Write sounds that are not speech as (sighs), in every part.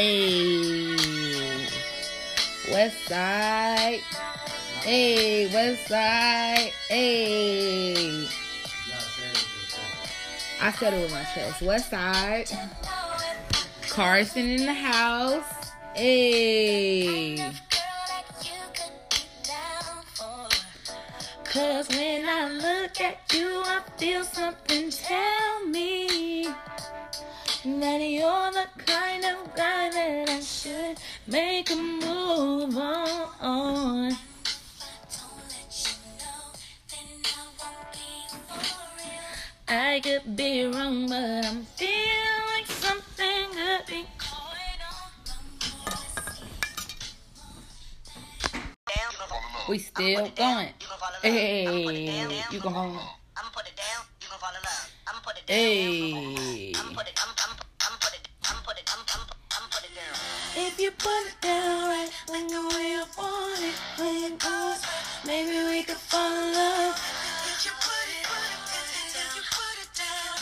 Hey, West Side. Hey, West Side. Hey. I said it with my chest. West Side. Carson in the house. Hey. A girl that you could lean down for Cause when I look at you, I feel something tell me that you're the kind of guy that I should make a move on. I could be wrong, but I'm feeling like something could be going on. We still going. Hey, you can hold on. If you put it down right, like the way you want it, when it goes, maybe we could fall in love. If you put it, if you put it down,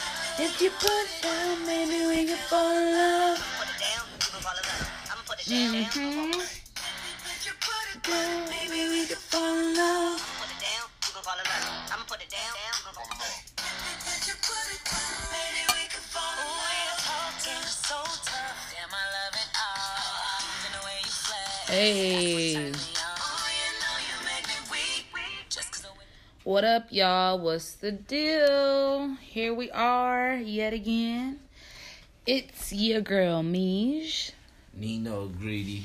If you put it down, maybe we could fall in love. put it down, you gon' fall in love. I'ma put it down, Mm-hmm. If put it Down, maybe we could fall in love. put it down, you gon' fall in love. I'ma put it down, you gon' fall in love. If you put it down, win. What up, y'all? What's the deal? Here we are yet again. It's your girl, Mish. Nino Greedy.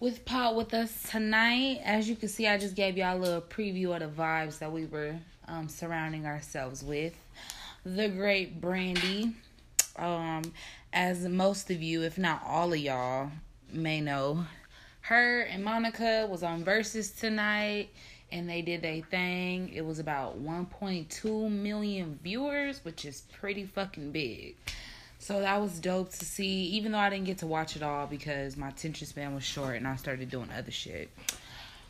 with Pod with us tonight. As you can see, I just gave y'all a little preview of the vibes that we were um, surrounding ourselves with. The great Brandy. Um, as most of you, if not all of y'all, may know, her and Monica was on Verzuz tonight and they did their thing. It was about 1.2 million viewers, which is pretty fucking big. So that was dope to see, even though I didn't get to watch it all because my attention span was short and I started doing other shit.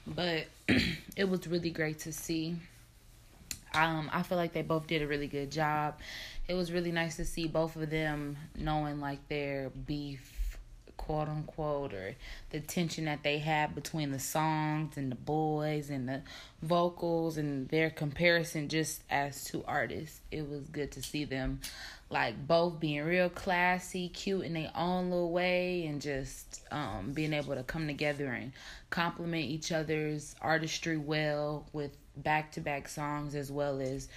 But (clears throat) it was really great to see. Um, I feel like they both did a really good job. It was really nice to see both of them knowing like their beef, quote unquote, or the tension that they had between the songs and the boys and the vocals and their comparison just as two artists. It was good to see them like both being real classy, cute in their own little way, and just um, being able to come together and complement each other's artistry well with back to back songs, as well as,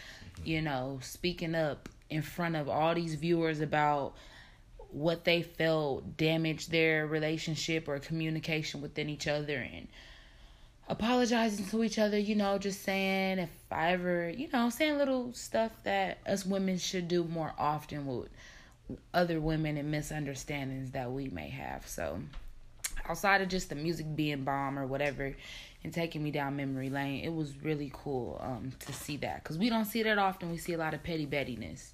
you know, speaking up in front of all these viewers about what they felt damaged their relationship or communication within each other and apologizing to each other, you know, just saying if I ever, you know, saying little stuff that us women should do more often with other women and misunderstandings that we may have. So, outside of just the music being bomb or whatever and taking me down memory lane, it was really cool um to see that cuz we don't see that often. We see a lot of petty bettiness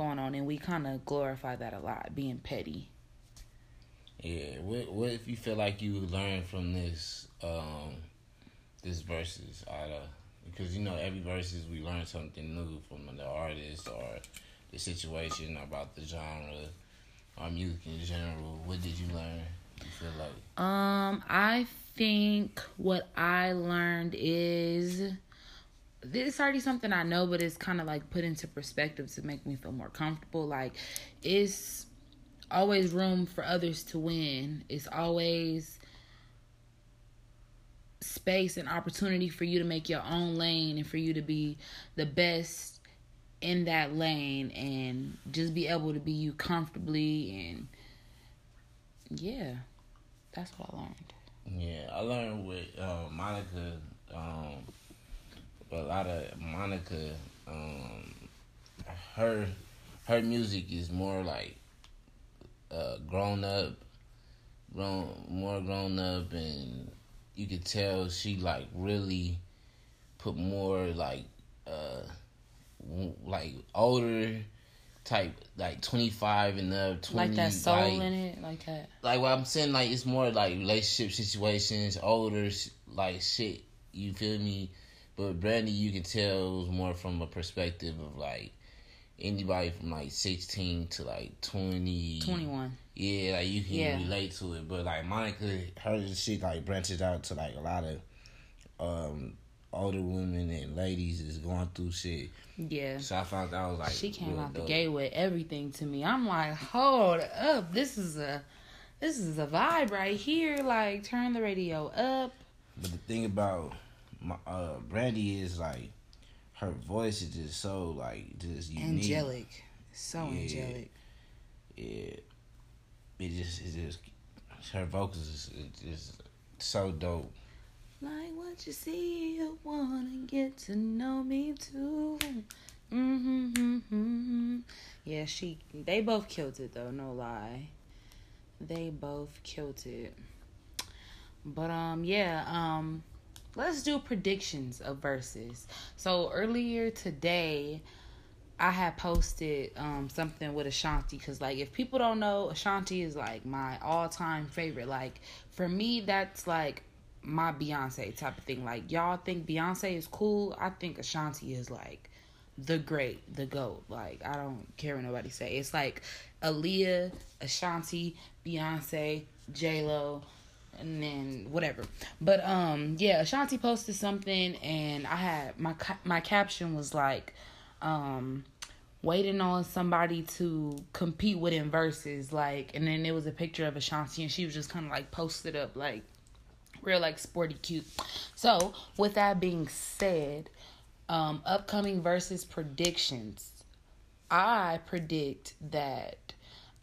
going on and we kind of glorify that a lot, being petty. Yeah. What what if you feel like you learned from this um this Verzuz out of because you know every Verzuz we learn something new from the artist or the situation about the genre or music in general. What did you learn? You feel like Um, I think what I learned is this is already something I know, but it's kind of like put into perspective to make me feel more comfortable. Like, it's always room for others to win. It's always space and opportunity for you to make your own lane and for you to be the best in that lane and just be able to be you comfortably and yeah that's what I learned. Yeah, I learned with uh, Monica. Um, a lot of Monica. Um, her her music is more like uh, grown up, grown more grown up, and you could tell she like really put more like uh like older type like 25 and up 20 Like that soul like, in it, like that. like what I'm saying, like it's more like relationship situations, older like shit. You feel me? But Brandy, you can tell it was more from a perspective of like anybody from like sixteen to like twenty. Twenty one. Yeah, like you can Yeah. relate to it, but like Monica, her shit like branches out to like a lot of um older women and ladies is going through shit. Yeah. So I found that I was like she came out the gate with everything to me. I'm like, hold up, this is a this is a vibe right here. Like, turn the radio up. But the thing about my, uh Brandy is like her voice is just so like just unique. Angelic, so Yeah. angelic. Yeah, it just it just her vocals is just so dope. Like what you see, you wanna get to know me too. Mm-hmm, mm-hmm. Yeah, she. They both killed it though. No lie. They both killed it. But um, yeah. Um, let's do predictions of Verzuz. So earlier today, I had posted um something with Ashanti because like if people don't know, Ashanti is like my all time favorite. Like for me, that's like my Beyonce type of thing. Like y'all think Beyonce is cool, I think Ashanti is like the great, the goat. Like I don't care what nobody say. It's like Aaliyah, Ashanti, Beyonce, J Lo, and then whatever. But um, yeah, Ashanti posted something, and I had my my caption was like, um, waiting on somebody to compete with in Verzuz, like, and then there was a picture of Ashanti, and she was just kind of like posted up, like, real like sporty cute. So with that being said, um, upcoming Verzuz predictions. I predict that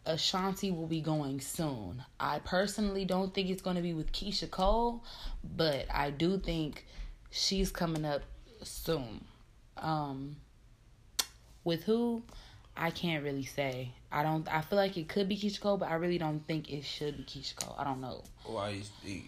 Ashanti will be going soon. I personally don't think it's going to be with Keyshia Cole, but I do think she's coming up soon. Um, with who? I can't really say. I don't. I feel like it could be Keyshia Cole, but I really don't think it should be Keyshia Cole. I don't know. Why you think?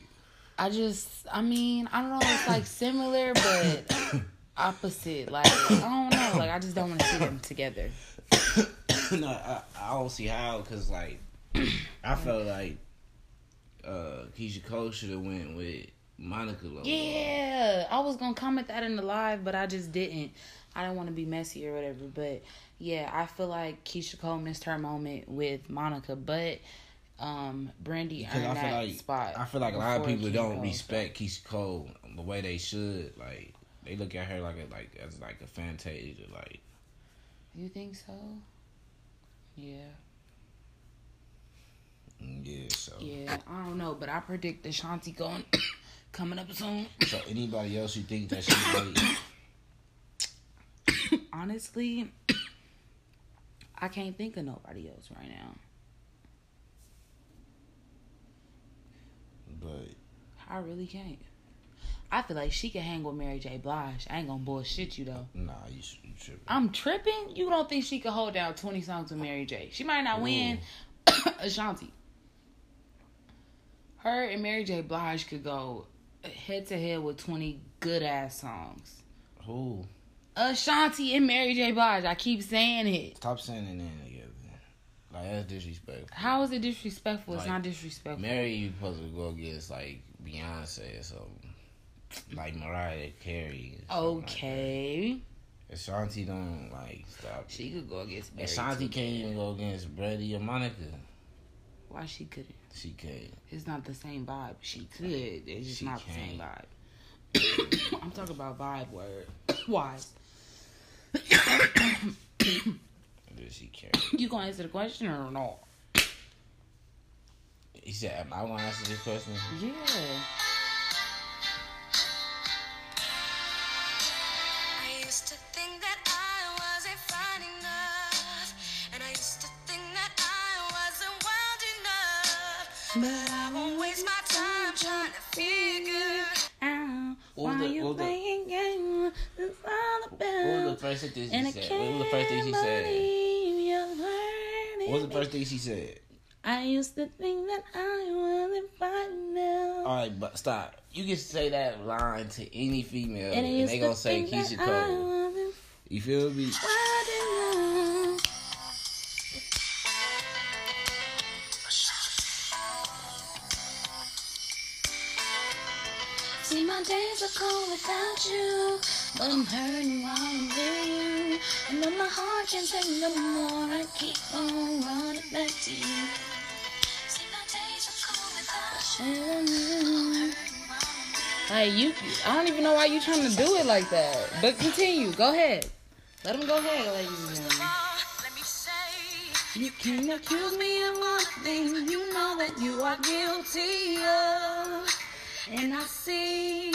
I just, I mean, I don't know. It's like (coughs) similar, but (coughs) opposite. Like I don't know. Like I just don't want to see them together. (coughs) (laughs) no, I, I don't see how because like (clears throat) I felt like uh Keyshia Cole should have went with Monica. Yeah, I was gonna comment that in the live, but I just didn't. I don't want to be messy or whatever. But yeah, I feel like Keyshia Cole missed her moment with Monica, but um, Brandy Because I earned feel that like spot. I feel like a lot of people Keisha don't Cole, respect Keyshia Cole the way they should. Like they look at her like a like as like a fantasia. Like. You think so? Yeah. mm, yeah, so Yeah, I don't know, but I predict the Ashanti going (coughs) coming up soon. so anybody else you think that (coughs) she really Honestly, (coughs) I can't think of nobody else right now. but I really can't. I feel like she could hang with Mary J. Blige. I ain't gonna bullshit you though. nah, you, should- you tripping. I'm tripping. You don't think she could hold down 20 songs with Mary J? She might not win. (coughs) Ashanti. Her and Mary J. Blige could go head to head with 20 good ass songs. Who? Ashanti and Mary J. Blige. I keep saying it. Stop saying it name together. Like that's disrespectful. How is it disrespectful? It's not disrespectful. Mary, you supposed to go against like Beyonce or something, like Mariah Carey. like Okay. that. Ashanti don't like stop. She could go against Mary. Ashanti can't even go against Brady or Monica. Why she couldn't? She can't. It's not the same vibe. She could. It's just She not the same vibe. (coughs) I'm talking about vibe word (coughs) wise. (coughs) But she can't. You gonna answer the question or not? He said, "Am I gonna answer this question?" Yeah. First thing she said? What was the first thing she said? believe you're learning. What was the first thing she said? I used to think that I wasn't fine enough. All right, but stop. You can say that line to any female, and and, they to gonna say Keyshia Cole. You feel me? fine without you, but I'm hurting while I'm you. And my heart can't take no more, I keep on running back to you. Like you, I don't even know why you trying to do it like that. But continue. Go ahead. Let him go ahead, ladies and gentlemen. Let me say, You can accuse me of one thing you know that you are guilty of. And I see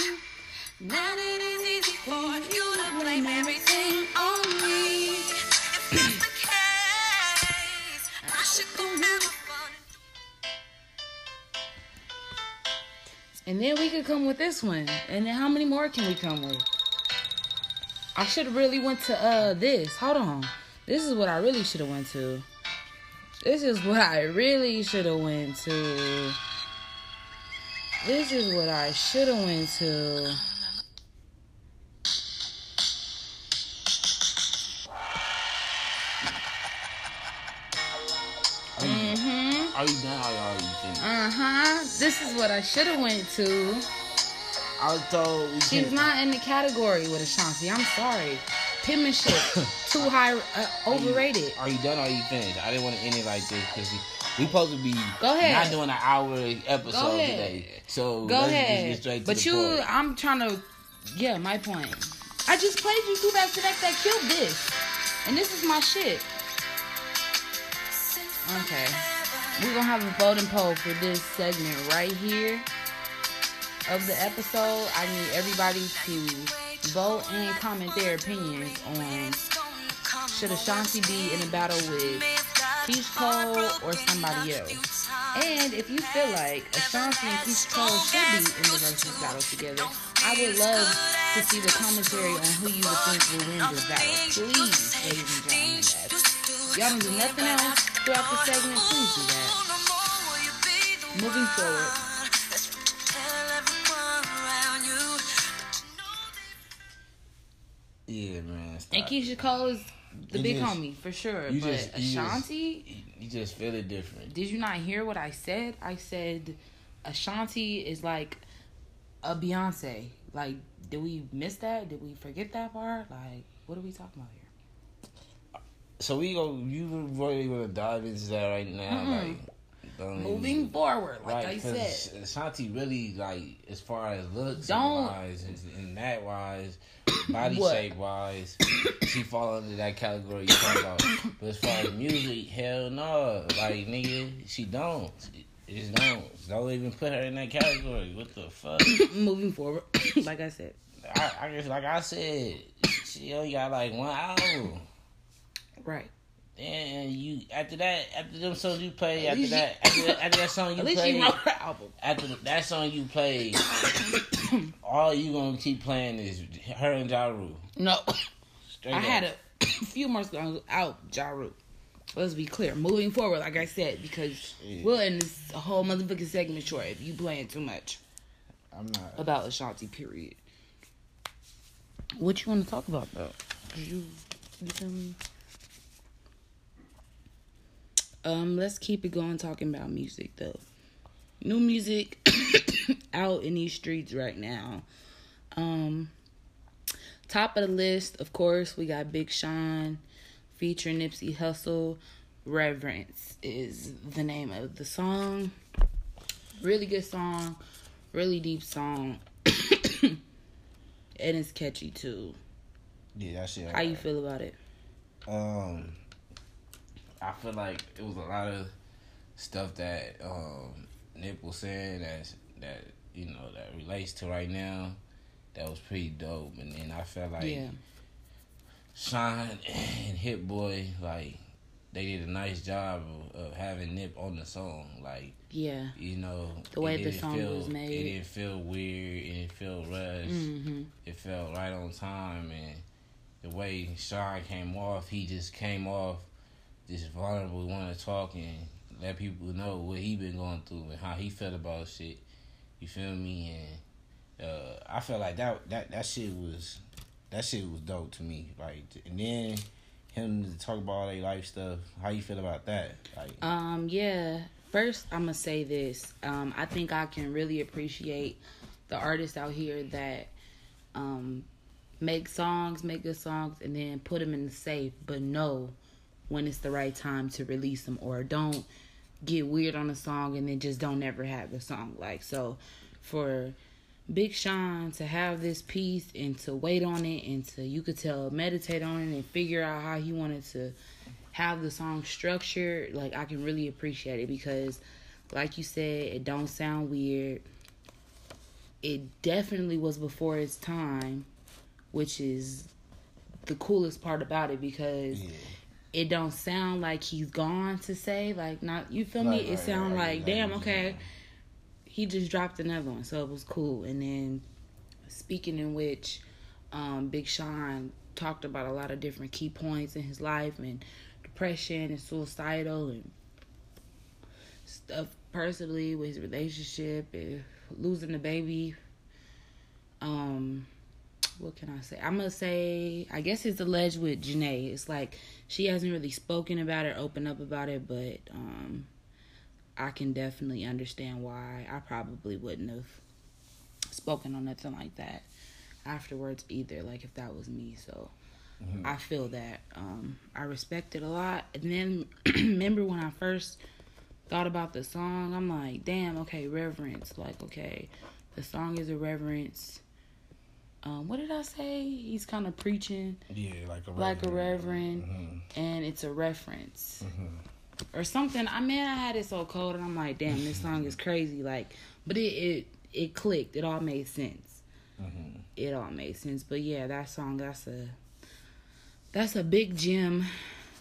And then we could come with this one. And then how many more can we come with? I should have really went to uh this. Hold on. This is what I really should have went to. This is what I really should have went to. This is what I should have went to. Are you done? Are you finished? Uh huh. This is what I should have went to. I was told we She's not in the category with Ashanti. I'm sorry. Penmanship (laughs) too high, uh, overrated. Are you done or are you finished? I didn't want to end it like this because we supposed to be Go ahead. not doing an hour episode today. So Go let's just ahead. get straight to but you, point. I'm trying to. Yeah, my point. I just played you two back to back that killed this, and this is my shit. Okay, we're gonna have a voting poll for this segment right here of the episode. I need everybody to vote and comment their opinions on should Ashanti be in a battle with Keyshia Cole or somebody else. And if you feel like Ashanti and Keyshia Cole should be in the Verzuz battle together, I would love to see the commentary on who you would think will win this battle. Please, ladies and gentlemen, y'all don't do nothing else throughout the segment, please do that. Moving forward. yeah, man. Stop. And Keyshia Cole is the You big just- homie for sure. But just- you just- Ashanti, You just feel it different. did you not hear what I said? I said Ashanti is like a Beyonce. Like, did we miss that? Did we forget that part? Like, what are we talking about here? So we go. You really want to dive into that right now? Mm-mm. Like, Moving forward, like right? I said. Ashanti really like as far as looks Don't- wise and, and that wise, (coughs) body What? shape wise, she fall under that category you talking about. But as far as music, hell no. Like nigga, she don't. She just don't. Don't even put her in that category. What the fuck? (coughs) Moving forward, (coughs) like I said. I, I guess, like I said, she only got like one album. Right. And you after that, after them songs you play, after that, after that, after that song (laughs) you At least play, she wrote her album. after that song you play, (coughs) all you gonna keep playing is her and Ja Rule. No. Straight I up. had a (coughs) few more songs out, Ja Rule. Let's be clear. Moving forward, like I said, because Yeah. we'll end this whole motherfucking segment short if you playing too much I'm not. about Ashanti, period. What you want to talk about, though? You, you feel me? Um, let's keep it going talking about music, though. New music (coughs) out in these streets right now. Um, top of the list, of course, we got Big Sean featuring Nipsey Hussle. Reverence is the name of the song. Really good song, really deep song, (coughs) and it's catchy too. Yeah, that shit. How you feel about it? Um, I feel like it was a lot of stuff that um Nip was saying that that you know that relates to right now. That was pretty dope, and then I felt like yeah, Sean and Hit Boy like they did a nice job of, of having Nip on the song. Like yeah, you know, The way it the didn't song feel, was made. It didn't feel weird. It didn't feel rushed. hmm It felt right on time, and the way Sean came off, he just came off just vulnerable, want to talk and let people know what he been going through and how he felt about shit. You feel me? And uh, I felt like that that that shit was that shit was dope to me. Like, and then him to talk about all their life stuff. How you feel about that? Like, Um, yeah. First, I'm gonna say this. Um, I think I can really appreciate the artists out here that um make songs, make good songs, and then put them in the safe, but know when it's the right time to release them, or don't get weird on a song and then just don't ever have the song. Like so, for Big Sean to have this piece and to wait on it and to you could tell meditate on it and figure out how he wanted to have the song structured, like I can really appreciate it because like you said, it don't sound weird. It definitely was before its time, which is the coolest part about it because Yeah. It don't sound like he's gone to say like not you feel me? Right, it right, sound right, like damn okay. he just dropped another one so it was cool. And then speaking in which um big sean talked about a lot of different key points in his life and depression and suicidal and stuff personally with his relationship and losing the baby. Um what can I say? I'm gonna say I guess it's alleged with Jhené. It's like she hasn't really spoken about it, opened up about it, but um I can definitely understand why I probably wouldn't have spoken on nothing like that afterwards either, like if that was me. So I feel that. Um I respect it a lot. And then (clears throat) remember when I first thought about the song, I'm like, damn, okay, reverence. Like, okay, the song is a reverence. Um, what did I say? He's kind of preaching Yeah, like a like a reverend. reverend, and it's a reference Mm-hmm. or something. I mean, I had it so cold, and I'm like, damn, this song is crazy. Like, but it it it clicked. It all made sense. Mm-hmm. It all made sense. But yeah, that song that's a that's a big gem.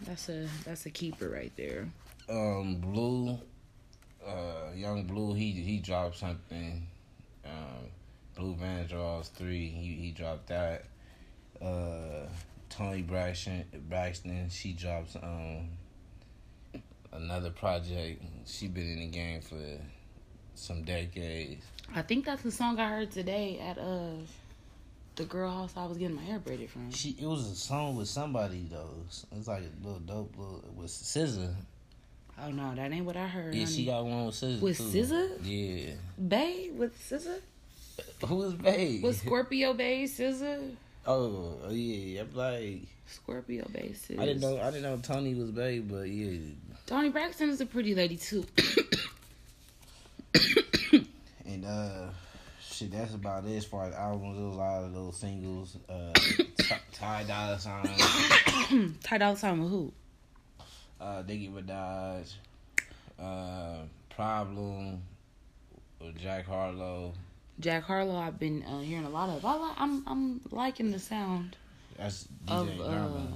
That's a that's a keeper right there. um blue uh young blue he he dropped something um blue van draws three he he dropped that uh Toni Braxton braxton she drops um another project she been in the game for some decades I think that's the song I heard today at uh the girl house I was getting my hair braided from. she it was a song with somebody though it's like a little dope little with scissor Oh no, that ain't what I heard. yeah she got one with scissor With too. Yeah Bay with Scissor. (laughs) who was babe Scorpio Bay Scissor. Oh, oh, yeah, I'm like Scorpio Bay Scissor. I didn't know I didn't know Toni was babe, but yeah. Toni Braxton is a pretty lady too. (coughs) And uh shit, that's about it as far as albums. Was a lot of little singles. Uh Ty- Ty Dolla Sign, (coughs) Ty Dolla Sign with who? uh Nicki Minaj, uh Problem with Jack Harlow. Jack Harlow. I've been uh, hearing a lot of. I like. I'm. I'm liking the sound That's of DJ uh, Drama.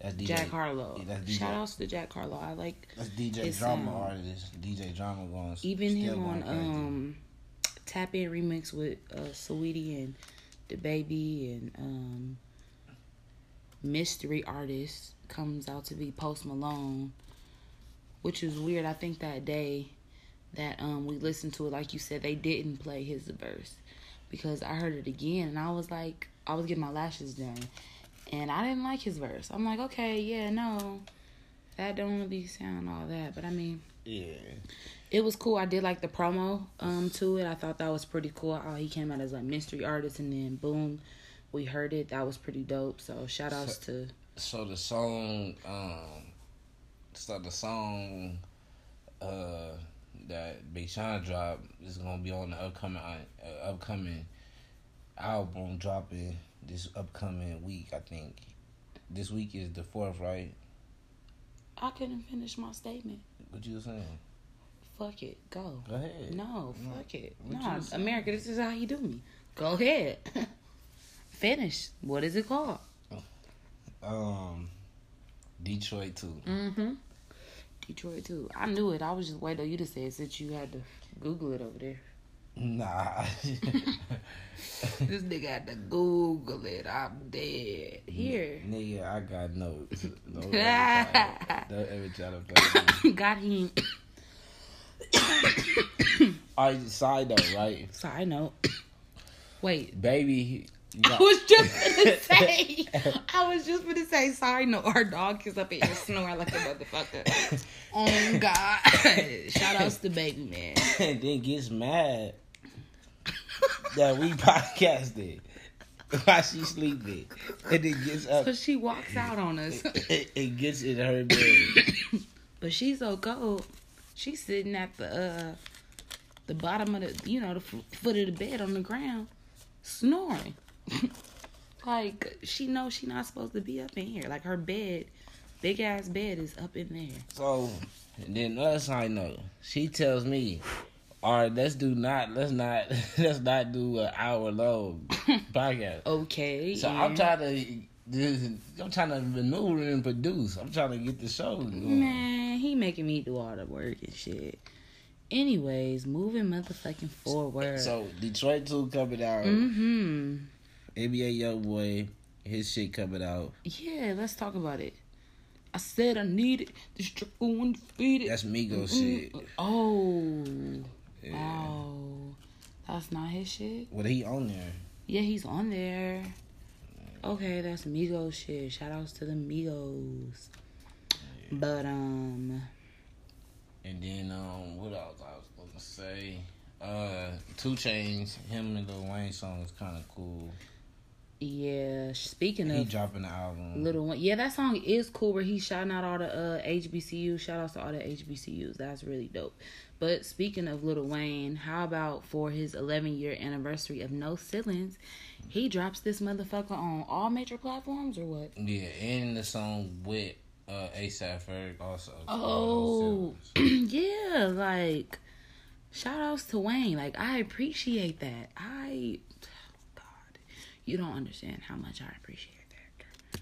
That's DJ Jack Harlow. Yeah, that's DJ. Shout outs to Jack Harlow. I like That's DJ Drama um, artist. DJ Drama going even him on um Tap In remix with uh Saweetie and the baby and um mystery artist comes out to be Post Malone, which is weird. I think that day that um we listened to it, like you said, they didn't play his verse because I heard it again and I was like, I was getting my lashes done, and I didn't like his verse. I'm like, okay, yeah, no, that don't really sound all that, but I mean Yeah. it was cool. I did like the promo um to it. I thought that was pretty cool. How he came out as a mystery artist and then boom, we heard it. That was pretty dope. So shout outs to So the song, um, so the song, uh, that Big Sean dropped is gonna be on the upcoming, uh, upcoming album dropping this upcoming week. I think this week is the fourth, right? I couldn't finish my statement. What you was saying? Fuck it. Go. Go ahead. No, No. fuck it. What No. America, this is how you do me. Go ahead. (laughs) Finish. What is it called? Um, Detroit 2. Mm-hmm. Detroit 2. I knew it. I was just waiting on you to say it since you had to Google it over there. Nah. (laughs) This nigga had to Google it. I'm dead. Here. Nigga, I got notes. (laughs) Don't ever try to, don't ever try to play. Got him. (coughs) All right, side note, right? Side note. Wait. Baby, I was just gonna (laughs) say. I was just gonna say. Sorry, no. Our dog is up here snoring like a motherfucker. Oh God! Shout outs to baby man. and (laughs) then gets mad that we podcasted while she sleeping, and then gets up So she walks out on us, and, and gets in her bed. (coughs) but she's so cold. She's sitting at the uh the bottom of the you know the f- foot of the bed on the ground, snoring. (laughs) like she knows she not supposed to be up in here. Like her bed, big ass bed is up in there. So and then last I know, she tells me, "All right, let's do not let's not (laughs) let's not do an hour long (laughs) podcast." Okay. So yeah. I'm trying to. This, I'm trying to maneuver and produce. I'm trying to get the show going. Man, he making me do all the work and shit. Anyways, moving motherfucking forward. So Detroit two coming out. mm-hmm. NBA Young Boy, his shit coming out. Yeah, let's talk about it. I said I needed the struggle undefeated. That's Migos Mm, shit. Oh. Yeah. Oh. That's not his shit? What he on there? Yeah, he's on there. Okay, that's Migos shit. Shout outs to the Migos. But um And then um, what else I was gonna say? Uh, 2 Chainz, him and Lil Wayne song is kind of cool. Yeah, speaking He of dropping the album. Little one, yeah, that song is cool. Where he's shouting out all the uh, HBCUs. Shout outs to all the HBCUs. That's really dope. But speaking of Lil Wayne, how about for his 11 year anniversary of No Ceilings, he drops this motherfucker on all major platforms or what? Yeah, and the song with uh ASAP Ferg also. Oh, (clears throat) yeah, like shout outs to Wayne. Like I appreciate that. I, you don't understand how much I appreciate that.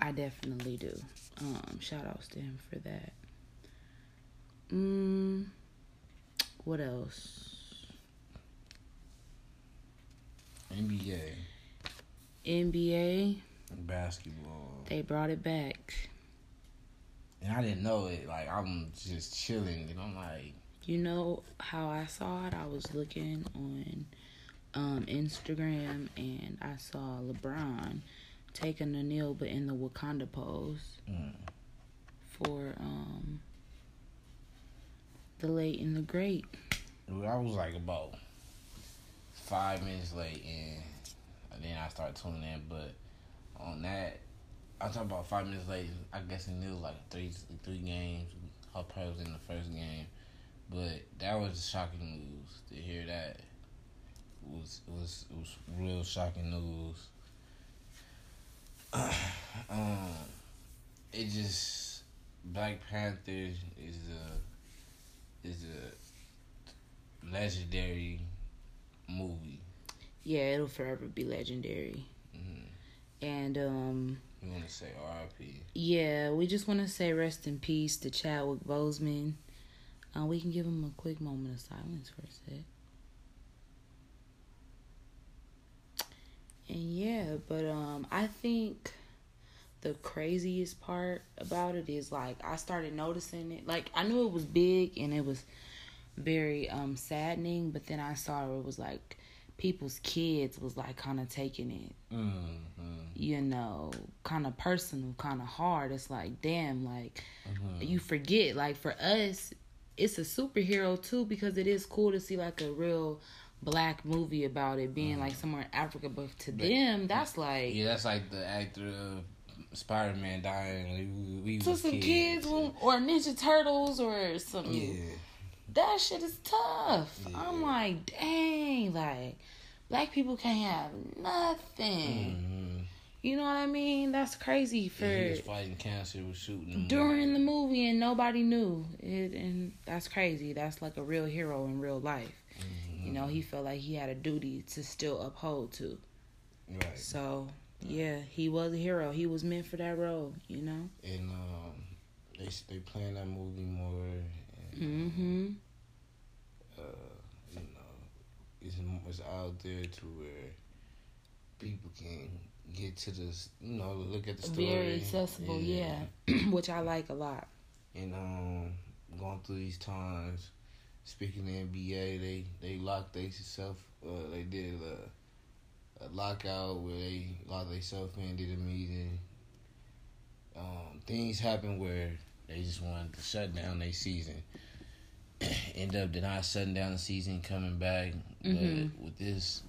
I definitely do. Um, shout outs to him for that. Mm, what else? NBA NBA, basketball, they brought it back. and I didn't know it. Like I'm just chilling, and I'm like, You know how I saw it? I was looking on um, Instagram and I saw LeBron taking a kneel but in the Wakanda pose mm, for um, the late and the great. Dude, I was like about five minutes late, and then I started tuning in. But on that, I talking about five minutes late. I guess it knew like three three games. Her was in the first game, but that was shocking news to hear that. It was it was it was real shocking news. (clears throat) um, it just Black Panther is a is a legendary movie. Yeah, it'll forever be legendary. hmm And um, You want to say R.I.P. yeah, we just want to say rest in peace to Chadwick Boseman. Uh, we can give him a quick moment of silence for a sec. And yeah, but um, I think the craziest part about it is like I started noticing it. Like I knew it was big and it was very um saddening, but then I saw it was like people's kids was like kind of taking it Mm-hmm. you know, kind of personal, kind of hard. It's like, damn, like Mhm. you forget. Like for us, it's a superhero too because it is cool to see like a real black movie about it being like somewhere in Africa. But to But- them, that's like Yeah, that's like the actor of Spider Man dying. We, we to some kids when- or Ninja Turtles or something. Yeah. That shit is tough. Yeah. I'm like, dang, like black people can't have nothing. Mm-hmm. You know what I mean? That's crazy for. he was fighting cancer. Was shooting during the movie and nobody knew it and that's crazy that's like a real hero in real life you know he felt like he had a duty to still uphold to right. so yeah he was a hero he was meant for that role you know And um, they they playing that movie more. And, mm-hmm uh, you know, it's, it's out there to where people can get to this, you know, look at the story. very accessible yeah, (clears throat) which i like a lot And um, going through these times, speaking of NBA, they they locked themselves. Uh, they did a, a lockout where they locked themselves in, did a meeting. Um, things happened where they just wanted to shut down their season. (clears throat) End up not shutting down the season, coming back. Mhm. But with this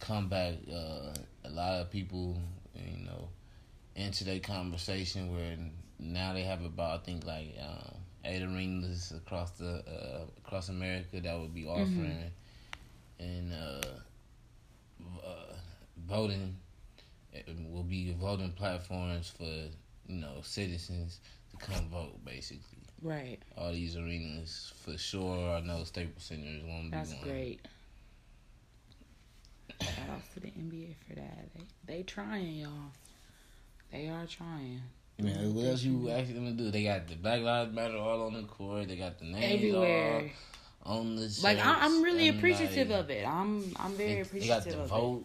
comeback, uh, a lot of people, you know, into their conversation where now they have about I think like uh, eight arenas across the uh, across America that would be offering and uh, uh, voting it will be voting platforms for you know citizens to come vote basically. Right. All these arenas for sure. I know Staples Center is one. That's one. great. Shout out to the NBA for that. They they trying, y'all. They are trying. Man, what else you asking them to do? They got the Black Lives Matter all on the court. They got the names Everywhere. all on the Like I, I'm really appreciative of it. I'm I'm very They, they appreciative got the of vote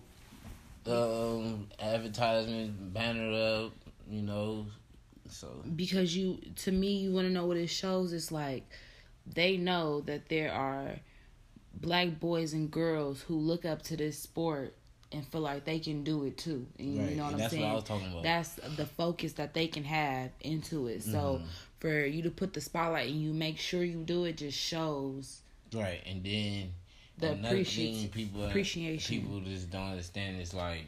um, advertisement banner up, you know. So. Because you to me you wanna know what it shows, it's like they know that there are black boys and girls who look up to this sport and feel like they can do it too. And right, you know what and I'm saying? that's what I was talking about. that's the focus that they can have into it. So Mhm. for you to put the spotlight and you make sure you do it just shows right, and then the another appreci- thing people appreciation. people just don't understand is like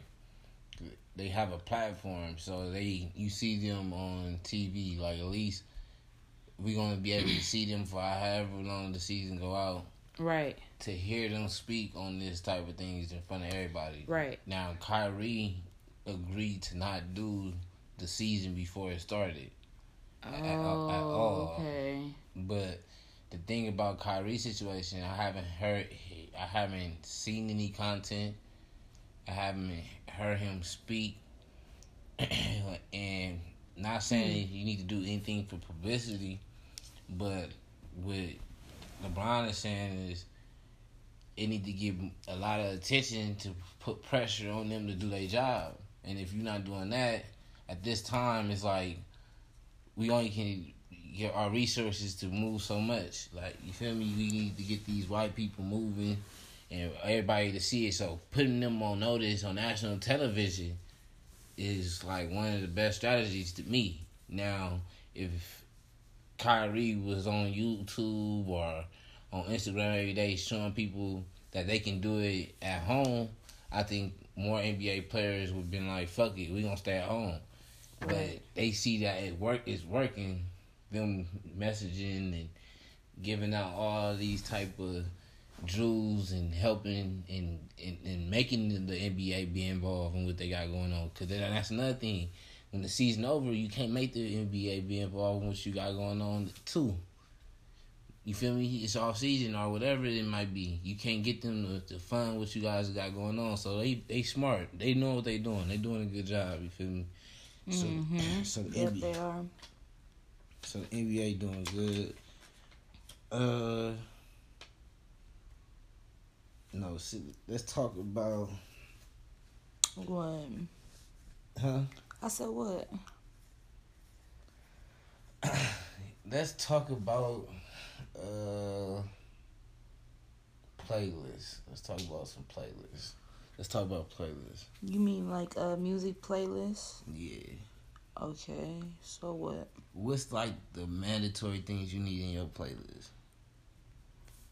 they have a platform, so they you see them on TV. Like at least we're gonna be able to see them for however long the season go out. Right, To hear them speak on this type of things in front of everybody. right. Now Kyrie agreed to not do the season before it started. Oh, at all. okay. But the thing about Kyrie's situation, I haven't heard, I haven't seen any content. I haven't heard him speak, (clears throat) and not saying hmm. you need to do anything for publicity, but what LeBron is saying is it need to give a lot of attention to put pressure on them to do their job. And if you're not doing that at this time, it's like we only can get our resources to move so much. Like you feel me? We need to get these white people moving and everybody to see it. So putting them on notice on national television is like one of the best strategies to me. Now, if Kyrie was on YouTube or on Instagram every day showing people that they can do it at home, I think more NBA players would been like, "Fuck it, we gonna stay at home." But they see that it work is working. Them messaging and giving out all these type of jewels and helping and, and, and making the NBA be involved in what they got going on. Because that's another thing. When the season over, you can't make the NBA be involved in what you got going on too. You feel me? It's off season or whatever it might be. You can't get them to, to fund what you guys got going on. So they they smart. They know what they doing. They doing a good job. You feel me? So Mhm. so the Yep, NBA, they are. so the NBA doing good. Uh, no, see, let's talk about What? huh. I said what? (clears throat) Let's talk about uh playlists. Let's talk about some playlists. Let's talk about playlists. You mean like a music playlist? Yeah. Okay. So what? What's like the mandatory things you need in your playlist?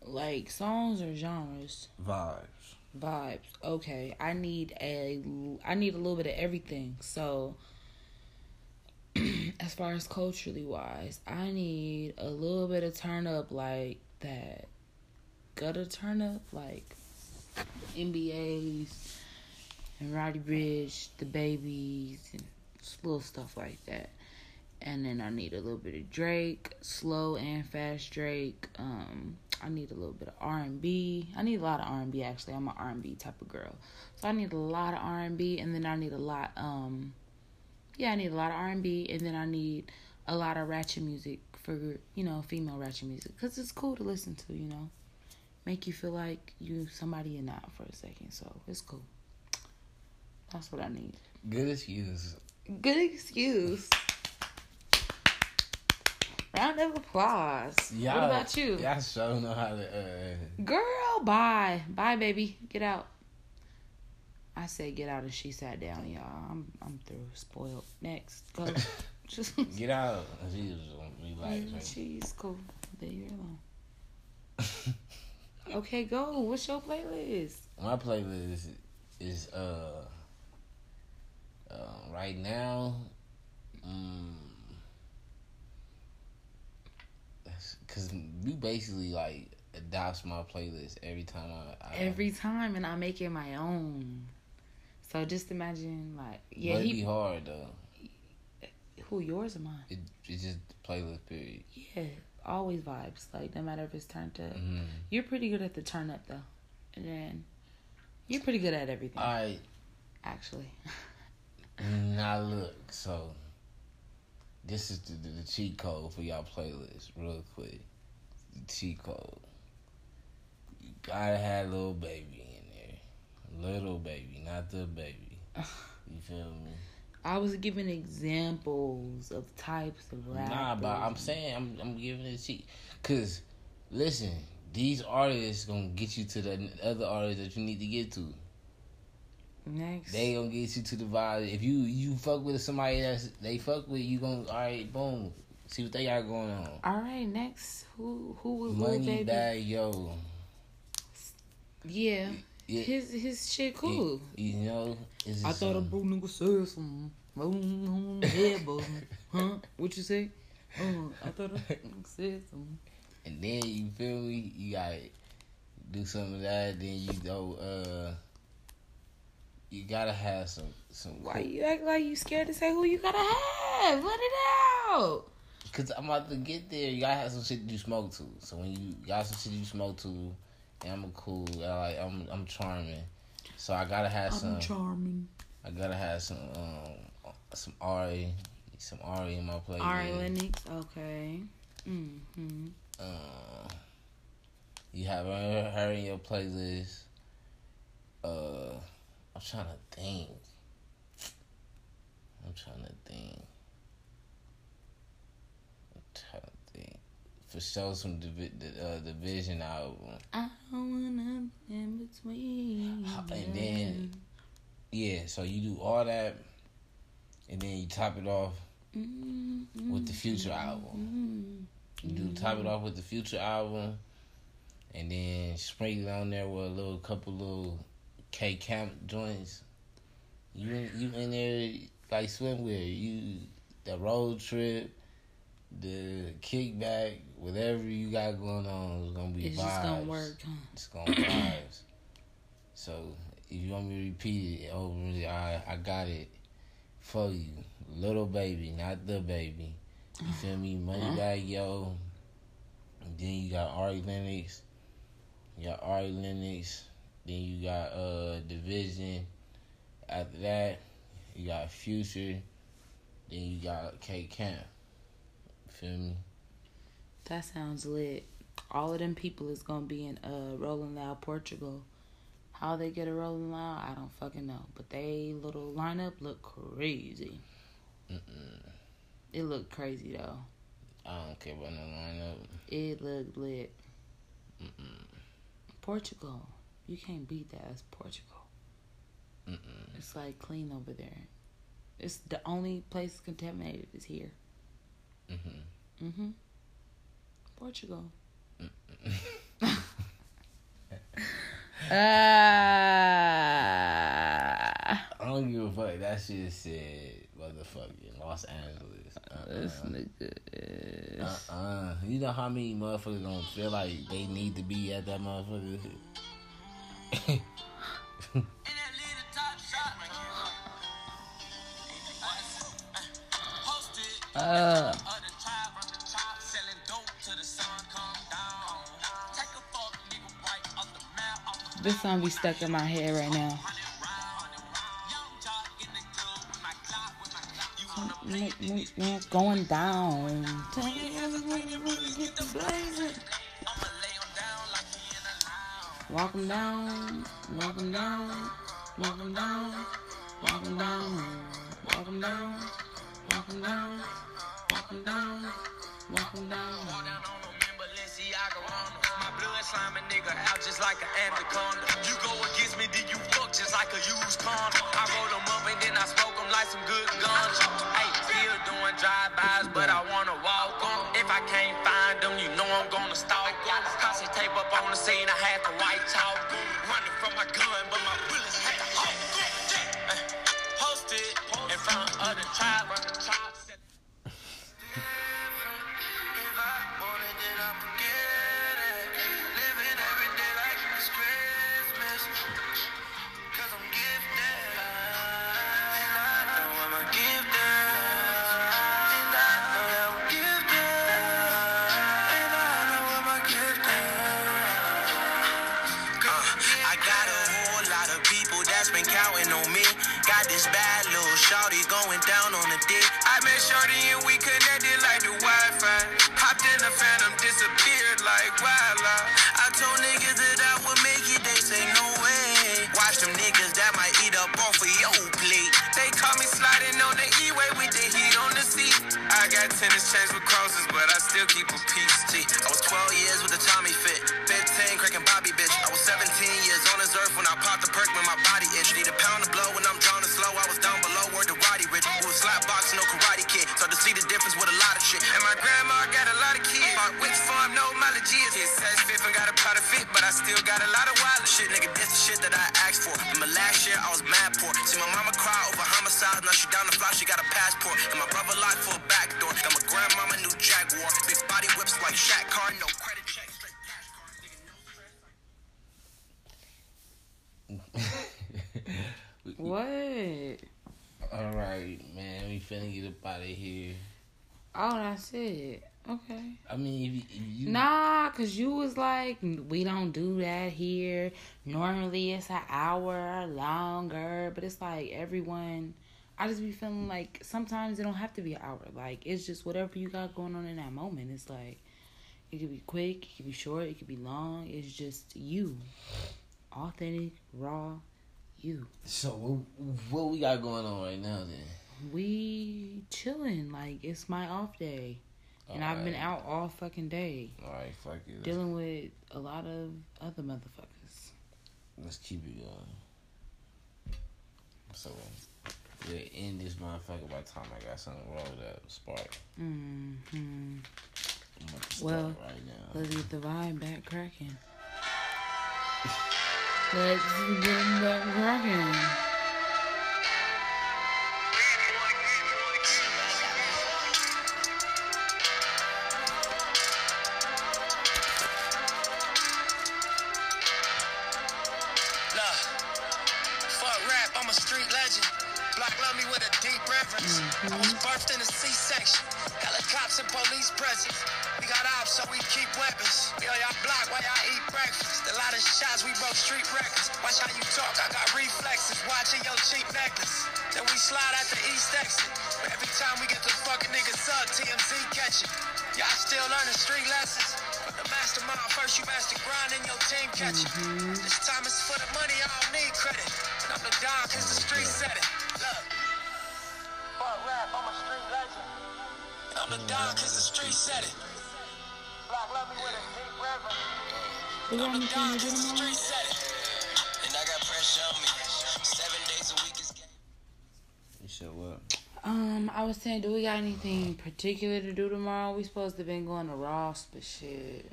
Like songs or genres? Vibes. Vibes. Okay. I need a I need a little bit of everything. So (clears throat) as far as culturally wise, I need a little bit of turn up like that gutter turn up like NBA's and Roddy Ricch, the babies and little stuff like that. And then I need a little bit of Drake, slow and fast Drake. Um, I need a little bit of R and B. I need a lot of R and B actually. I'm an R and B type of girl, so I need a lot of R and B, and then I need a lot. Um, yeah, I need a lot of R and B, and then I need a lot of ratchet music for you know female ratchet music because it's cool to listen to. You know, make you feel like you somebody you're not for a second. So it's cool. That's what I need. Good excuse. Good excuse. Round of applause. Y'all, what about you? Y'all sure know how to uh Girl, bye. Bye, baby. Get out. I said get out and she sat down, y'all. I'm I'm through. Spoiled. Next. Go. (laughs) Just get out. She was right? She's cool. Leave you alone. (laughs) Okay, go. What's your playlist? My playlist is uh, uh right now. Um, cause you basically like adopts my playlist every time I, I Every time, and I make it my own. So just imagine, like, yeah, but he be hard though. who yours or mine? It, it's just playlist period. Yeah, always vibes. Like no matter if it's turned up. Mm-hmm. You're pretty good at the turn up though, and then you're pretty good at everything. All right, actually, (laughs) now look. So this is the, the, the cheat code for y'all playlist, real quick. The cheat code. You gotta have Lil Baby in there, Lil Baby, not DaBaby. (sighs) You feel me? I was giving examples of types of rap. Nah, but I'm saying I'm I'm giving it a cheat, cause listen, these artists gonna get you to the other artists that you need to get to. Next. They gonna get you to the vibe. If you you fuck with somebody that's they fuck with, you gonna all right, boom. See what they got going on. All right, next. Who who was Lil Money Baby? bag, yo. Yeah, Yeah, his his shit cool. You know, it's I just, thought a bro nigga said something. Boom, on the. Huh? What you say? Oh, I thought a nigga said something. And then you feel me? You gotta do some of that. Then you go. uh You gotta have some some. Why you act like you scared to say who you gotta have? Let it out. Cause I'm about to get there. You gotta have some shit you smoke to. So when you got some shit you smoke to, and I'm a cool. I like I'm I'm charming. So I gotta have some. I'm charming. I gotta have some um some Ari, some Ari in my playlist. Ari Lennox, okay. Mm-hmm. Uh, you have her, her in your playlist. I'm trying to think. I'm trying to think. I'm trying to think. For sure, some divi- the uh, division album. I don't wanna be in between. And then, yeah. So you do all that, and then you top it off Mm-hmm. with the Future album. You do top it off with the Future album, and then sprinkle it on there with a little couple little K Camp joints. You in, you in there like swimwear. You the road trip, the kickback, whatever you got going on is gonna be It's vibes. just gonna work. It's gonna vibes. (clears throat) So if you want me to repeat it over, I I got it for you, Lil Baby, not DaBaby. You feel me? Uh-huh. Moneybagg Yo. And then you got Ari Lennox. You got Ari Lennox. Then you got uh Division. After that, you got Future. Then you got K Camp. Feel me? That sounds lit. All of them people is gonna be in uh Rolling Loud Portugal. How they get a Rolling Loud, I don't fucking know. But they little lineup look crazy. Mm-mm. It looked crazy though. I don't care about no lineup. It looked lit. Mm-mm. Portugal. You can't beat that as Portugal. Mm-mm. It's like clean over there. It's the only place contaminated is here. Mm-hmm. Mm-hmm. Portugal. Ah, (laughs) I don't give a fuck. That shit said motherfucking Los Angeles. this Uh-uh. nigga is. Uh-uh. You know how many motherfuckers don't feel like they need to be at that motherfucker? (laughs) This song be stuck in my head right now. Going down. Walk 'em down, walk 'em down, walk 'em down, walk 'em down, walk 'em down, walk 'em down, walk 'em down, walk 'em down. My blood slime a nigga out just like an anaconda. You go against me, then you fuck just like a used condom. I roll them up and then I smoke them like some good guns. Hey, still doing drive-bys, but I wanna walk on. If I can't find them, you know I'm gonna stalk stalk 'em. Cause tape up on the scene, I had to white talk. Running from my gun, but my bullets had to. Eh, Posted in front of the tribe. Shorty and we connected like the Wi-Fi. Hopped in the Phantom, disappeared like wildlife. I told niggas that I would make it, they say no way. Watch them niggas that might eat up off of your plate. They caught me sliding on the E-way with the heat on the seat. I got tennis chains with crosses, but I still keep a still got a lot of wild shit. Nigga, this the shit that I asked for. Remember last year I was mad poor. See my mama cry over homicide. Now she down the block, she got a passport. And my brother locked for a back door. Got my grandmama new Jaguar. Big body whips like Shaq car, no credit check. straight cash card. Nigga, no stress. (laughs) What? All right, man. We finna get up out of here. Oh, that's it. Okay. I mean, if you, if you Nah, cause you was like, we don't do that here. Normally it's an hour longer, but it's like everyone. I just be feeling like sometimes it don't have to be an hour. Like it's just whatever you got going on in that moment. It's like it could be quick, it could be short, it could be long. It's just you, authentic, raw, you. So what, what we got going on right now then? We chilling. Like it's my off day, and I've been out all fucking day. All right, fuck it. Dealing with a lot of other motherfuckers. let's keep it going. So we'll end this motherfucker by the time I got something wrong with that spark. hmm I'm about to start Well, right now. Let's get the vibe back cracking. (laughs) Let's get them back cracking. Saying, do we got anything particular to do tomorrow? We supposed to been going to Ross, but shit.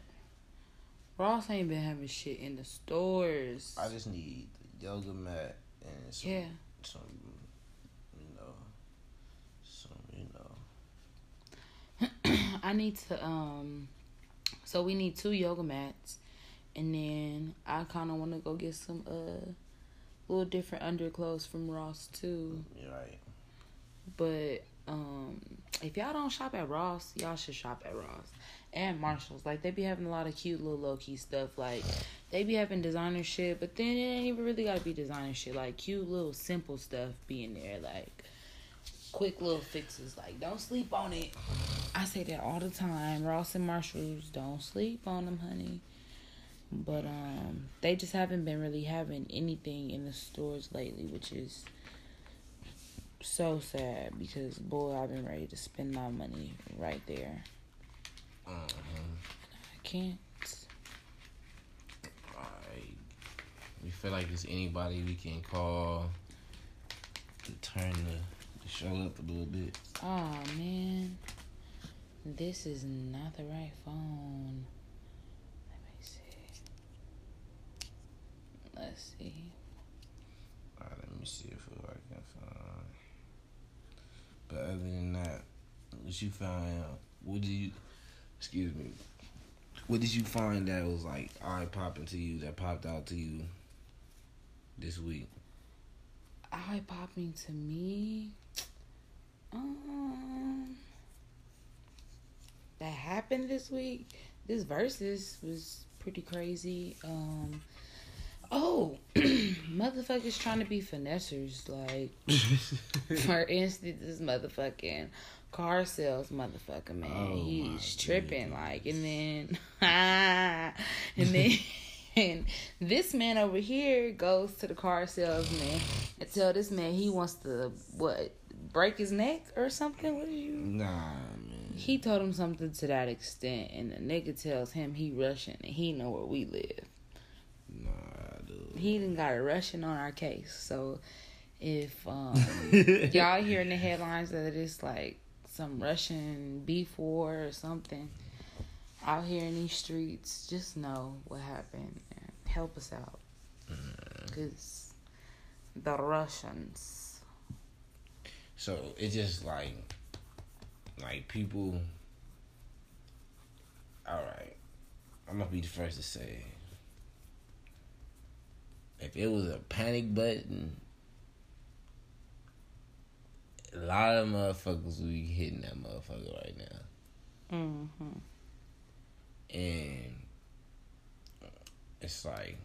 Ross ain't been having shit in the stores. I just need the yoga mat and some, Yeah. some, you know, some, you know. (clears throat) I need to um so we need two yoga mats and then I kinda wanna go get some uh little different underclothes from Ross too. You're right. But um if y'all don't shop at Ross, y'all should shop at Ross. And Marshalls. Like they be having a lot of cute little low key stuff. Like they be having designer shit, but then it ain't even really gotta be designer shit. Like cute little simple stuff being there. Like quick little fixes. Like don't sleep on it. I say that all the time. Ross and Marshalls, don't sleep on them, honey. But um, they just haven't been really having anything in the stores lately, which is so sad because boy, I've been ready to spend my money right there. Uh-huh. I can't. Alright. We feel like there's anybody we can call to turn the, the show up a little bit. Oh man, this is not the right phone. Let me see. Let's see. Alright, let me see if I. But other than that, what you find out? What did you? Excuse me. What did you find that was like eye popping to you? That popped out to you this week? eye popping to me. Um, that happened this week. This Verzuz was pretty crazy. Um, Oh, (clears throat) motherfuckers trying to be finessers. Like, (laughs) for instance, this motherfucking car sales motherfucker, man. Oh, He's tripping. Like, and then, (laughs) and then. And this man over here goes to the car salesman and tell this man he wants to what break his neck or something. What you? Nah, man. He told him something to that extent, and the nigga tells him he Russian and he know where we live. Nah. He done got a Russian on our case. So if um, (laughs) y'all hear in the headlines that it's like some Russian beef war or something out here in these streets, just know what happened and help us out. Cause the Russians. So it's just like, like people. All right, I'm gonna be the first to say. If it was a panic button, a lot of motherfuckers would be hitting that motherfucker right now, Mm-hmm. and it's like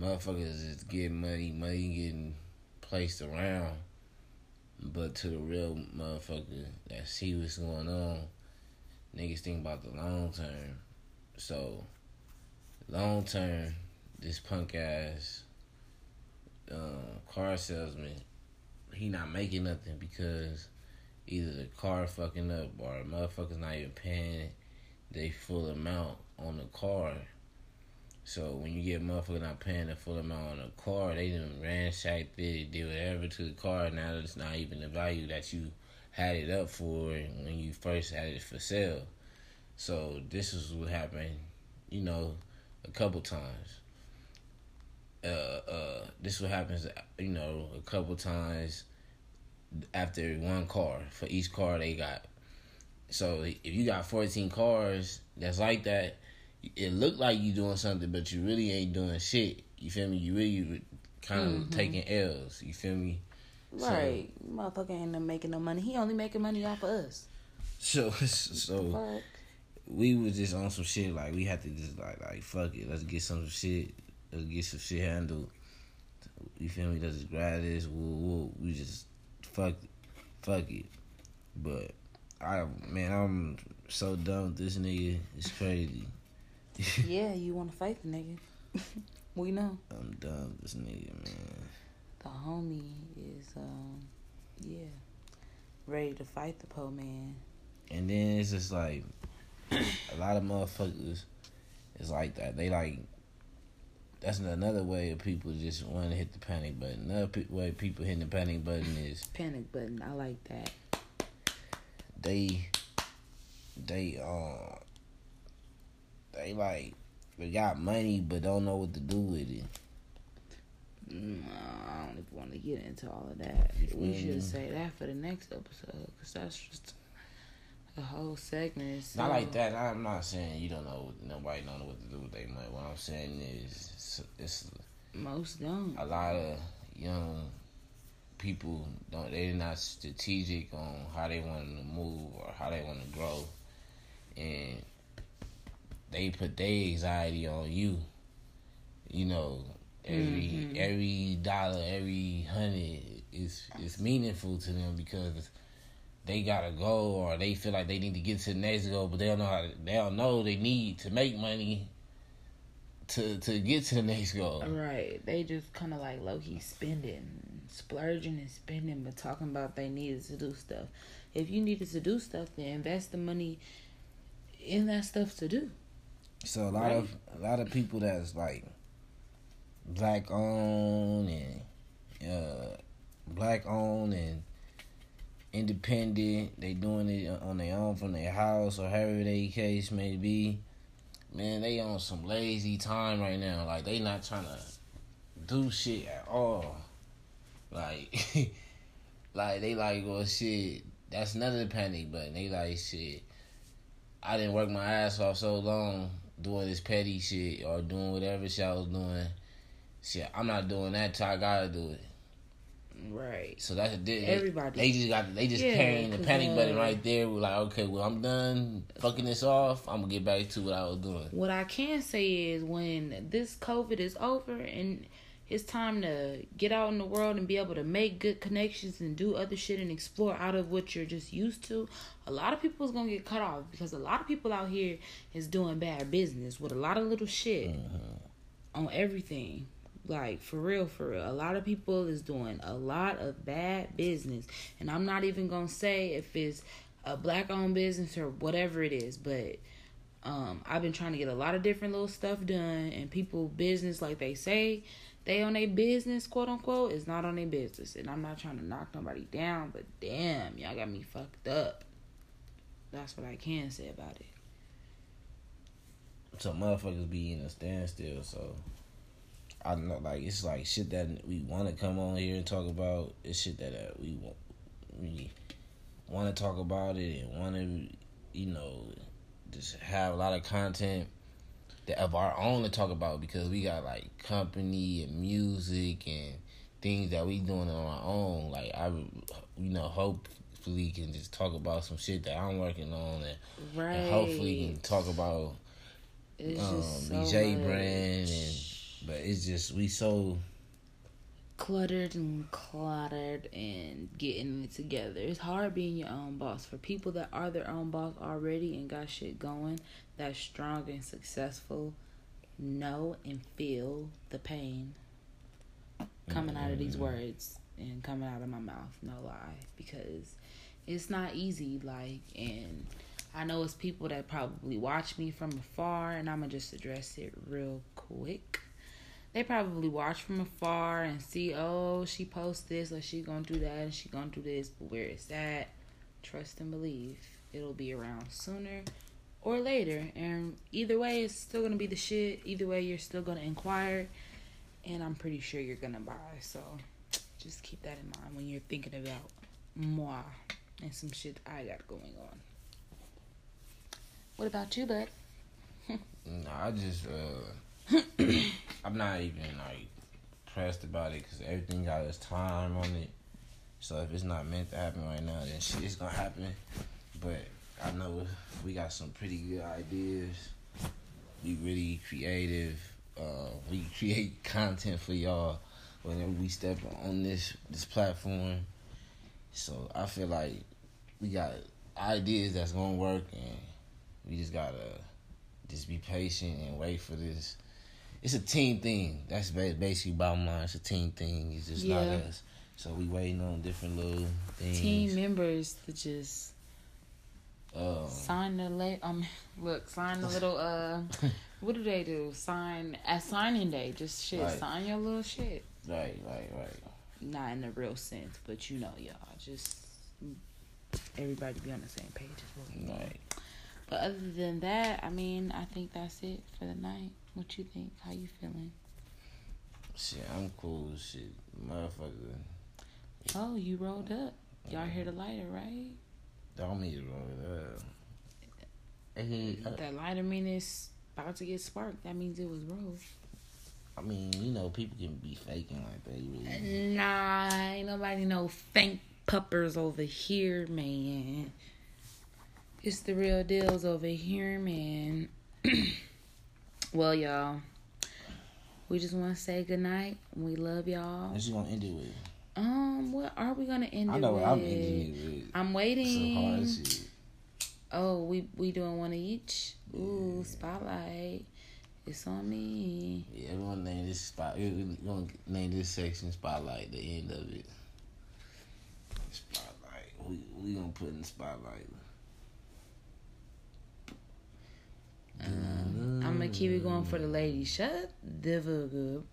motherfuckers is getting money, money getting placed around. But to the real motherfucker that see what's going on, niggas think about the long term. So, long term, this punk ass uh, car salesman, he not making nothing because either the car fucking up or the motherfuckers not even paying they full amount on the car. So when you get motherfucker not paying the full amount on the car, they done ransacked it, did whatever to the car. Now it's not even the value that you had it up for when you first had it for sale. So this is what happened, you know, a couple times. Uh, uh, this what happens, you know, a couple times after one car for each car they got. So if you got fourteen cars that's like that, it look like you doing something, but you really ain't doing shit. You feel me? You really kind of taking L's. You feel me? So- Right. Motherfucker ain't making no money. He only making money off of us. (laughs) So so Fuck. we was just on some shit like we had to just like like fuck it. Let's get some shit. Let's get some shit handled. You feel me? Let's grab this. Woo, woo. We just fuck fuck it. But I man, I'm so done with this nigga. It's crazy. (laughs) Yeah, you want to fight the nigga. (laughs) we know. I'm done with this nigga, man. The homie is, um, yeah, ready to fight the po man. And then it's just like (clears throat) a lot of motherfuckers is like that. They like that's another way of people just want to hit the panic button. Another pe- way people hitting the panic button is Panic button. I like that. they they uh they like they got money but don't know what to do with it. Mm, I don't even want to get into all of that. We should say that for the next episode because that's just a whole segment. So. Not like that. I'm not saying you don't know. Nobody don't know what to do with their money. What I'm saying is it's, it's Most don't. a lot of young people don't they're not strategic on how they want to move or how they want to grow and they put their anxiety on you you know every Mhm. every dollar every hundred is is meaningful to them because they gotta go or they feel like they need to get to the next goal but they don't know how to, they don't know they need to make money to to get to the next goal Right. They just kind of like low key spending, splurging and spending, but talking about they needed to do stuff. If you needed to do stuff, then invest the money in that stuff to do. So a lot Right. of a lot of people that's like black owned and uh black owned and independent, they doing it on their own from their house or however they case may be. Man, they on some lazy time right now. Like they not trying to do shit at all. Like (laughs) like they like well shit, that's another panic button. They like shit. I didn't work my ass off so long doing this petty shit or doing whatever shit I was doing. Shit, I'm not doing that till I gotta do it. Right. So that's they, Everybody. They just got they just Yeah, carrying the panic uh, button right there. We're like, okay, well I'm done fucking this off. I'm gonna get back to what I was doing. What I can say is when this COVID is over and it's time to get out in the world and be able to make good connections and do other shit and explore out of what you're just used to, a lot of people is gonna get cut off because a lot of people out here is doing bad business with a lot of little shit on everything. Like for real, for real. A lot of people is doing a lot of bad business. And I'm not even gonna say if it's a black owned business or whatever it is, but um I've been trying to get a lot of different little stuff done and people business like they say they on their business, quote unquote, is not on their business. And I'm not trying to knock nobody down, but damn, y'all got me fucked up. That's what I can say about it. So motherfuckers be in a standstill. So I know, like it's like shit that we want to come on here and talk about. It's shit that uh, we want, we want to talk about it and want to, you know, just have a lot of content that of our own to talk about because we got like company and music and things that we doing on our own. Like I, you know, hopefully can just talk about some shit that I'm working on and, Right. and hopefully can talk about It's um, so BJ much. brand and but it's just we so cluttered and cluttered and getting it together. It's hard being your own boss. For people that are their own boss already and got shit going, that's strong and successful, know and feel the pain coming out of these mm-hmm. words and coming out of my mouth, no lie. Because it's not easy, like and I know it's people that probably watch me from afar and I'ma just address it real quick they probably watch from afar and see, oh, she posts this or she gonna do that and she gonna do this, but where is that? trust and believe. It'll be around sooner or later. And either way it's still gonna be the shit. Either way you're still gonna inquire and I'm pretty sure you're gonna buy. So just keep that in mind when you're thinking about moi and some shit I got going on. What about you, bud? (laughs) I just uh (coughs) (clears throat) I'm not even like pressed about it because everything got its time on it. So if it's not meant to happen right now, then shit is gonna happen. But I know we got some pretty good ideas. We really creative. Uh, we (laughs) create content for y'all whenever we step on this this platform. So I feel like we got ideas that's gonna work, and we just gotta just be patient and wait for this. It's a team thing. That's basically bottom line. It's a team thing. It's just not us. So we waiting on different little things. Team members to just Um, sign the la- um look sign the little uh (laughs) what do they do sign at signing day just shit Right. sign your little shit right, right, right. not in the real sense but you know y'all just everybody be on the same page is what we want. Right. but other than that I mean I think that's it for the night what you think how you feeling Shit, I'm cool. Shit, motherfucker. oh you rolled up y'all hear the lighter right Don't need to roll it up. Hey, uh, that lighter mean it's about to get sparked that means it was rolled I mean, you know, people can be faking like that. Really. Nah, ain't nobody no fake puppers over here, man. It's the real deals over here, man. (clears throat) well, y'all, we just want to say goodnight. We love y'all. What you gonna end it with? Um, what are we gonna end I it know with? what I'm ending it with. I'm waiting. shit. Oh, we we doing one of each. Ooh, spotlight. It's on me. Yeah, we're gonna name this spot. We're gonna name this section Spotlight. The end of it. Spotlight. We we gonna put in the spotlight. I'm gonna keep it going for the ladies. Shut the fuck up.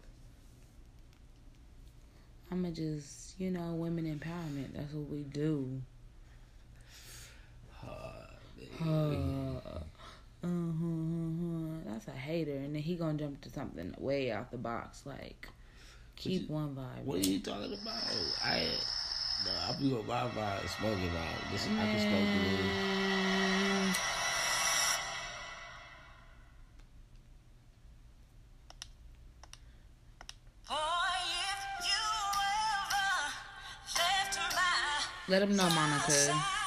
I'm gonna just, you know, women empowerment. That's what we do. Uh, uh-huh, that's a hater, and then he gonna jump to something way out the box. Like, keep you- one vibe. What are you talking about? I no, I be on my vibe smoking vibe. This I can smoke a Let him know, Monica.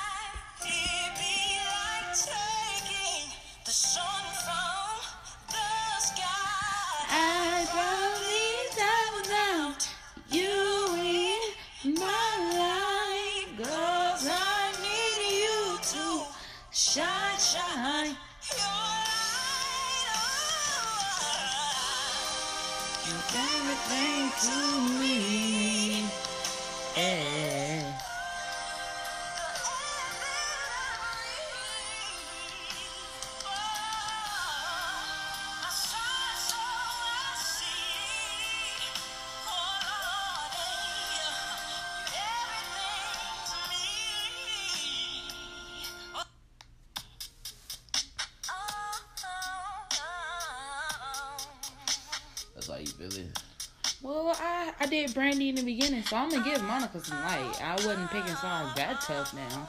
Brandy in the beginning, so I'm gonna give Monica some light. I wasn't picking songs that tough now.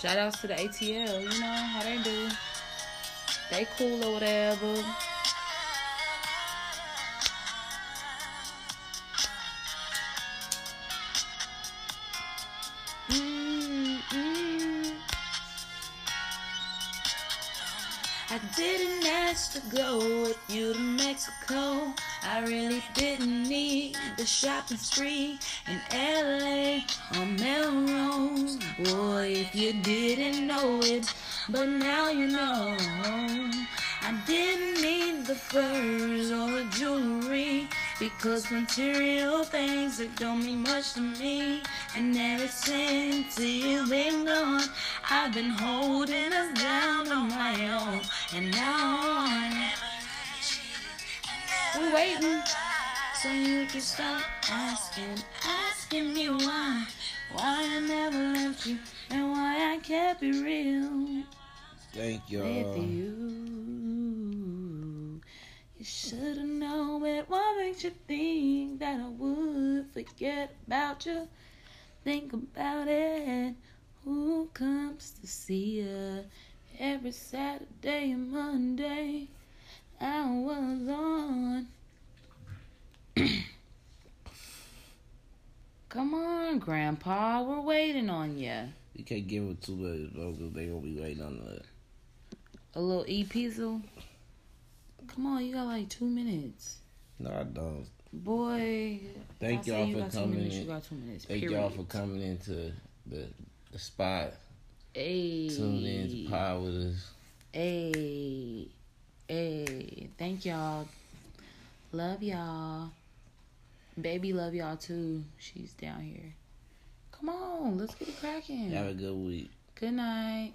Shout outs to the ATL, you know how they do. They cool or whatever. Material things that don't mean much to me. And ever since you've been gone, I've been holding us down on my own. And now I'm we're waiting so you can stop asking, asking me why, why I never left you and why I kept it real Thank y'all. you. You should have known it. What makes you think that I would forget about you? Think about it. Who comes to see you every Saturday and Monday? I was on. (clears throat) Come on, Grandpa. We're waiting on you. You can't give it too much, bro, because they gonna be waiting on that. A little E pizzle. Come on, you got like two minutes. No, I don't. Boy. Thank y'all for coming minutes, in. You got two minutes. Thank period. y'all for coming into the the spot. Hey. Tune in to Pod with us. Hey. Hey. Thank y'all. Love y'all. Baby love y'all too. She's down here. Come on, let's get it cracking. Have a good week. Good night.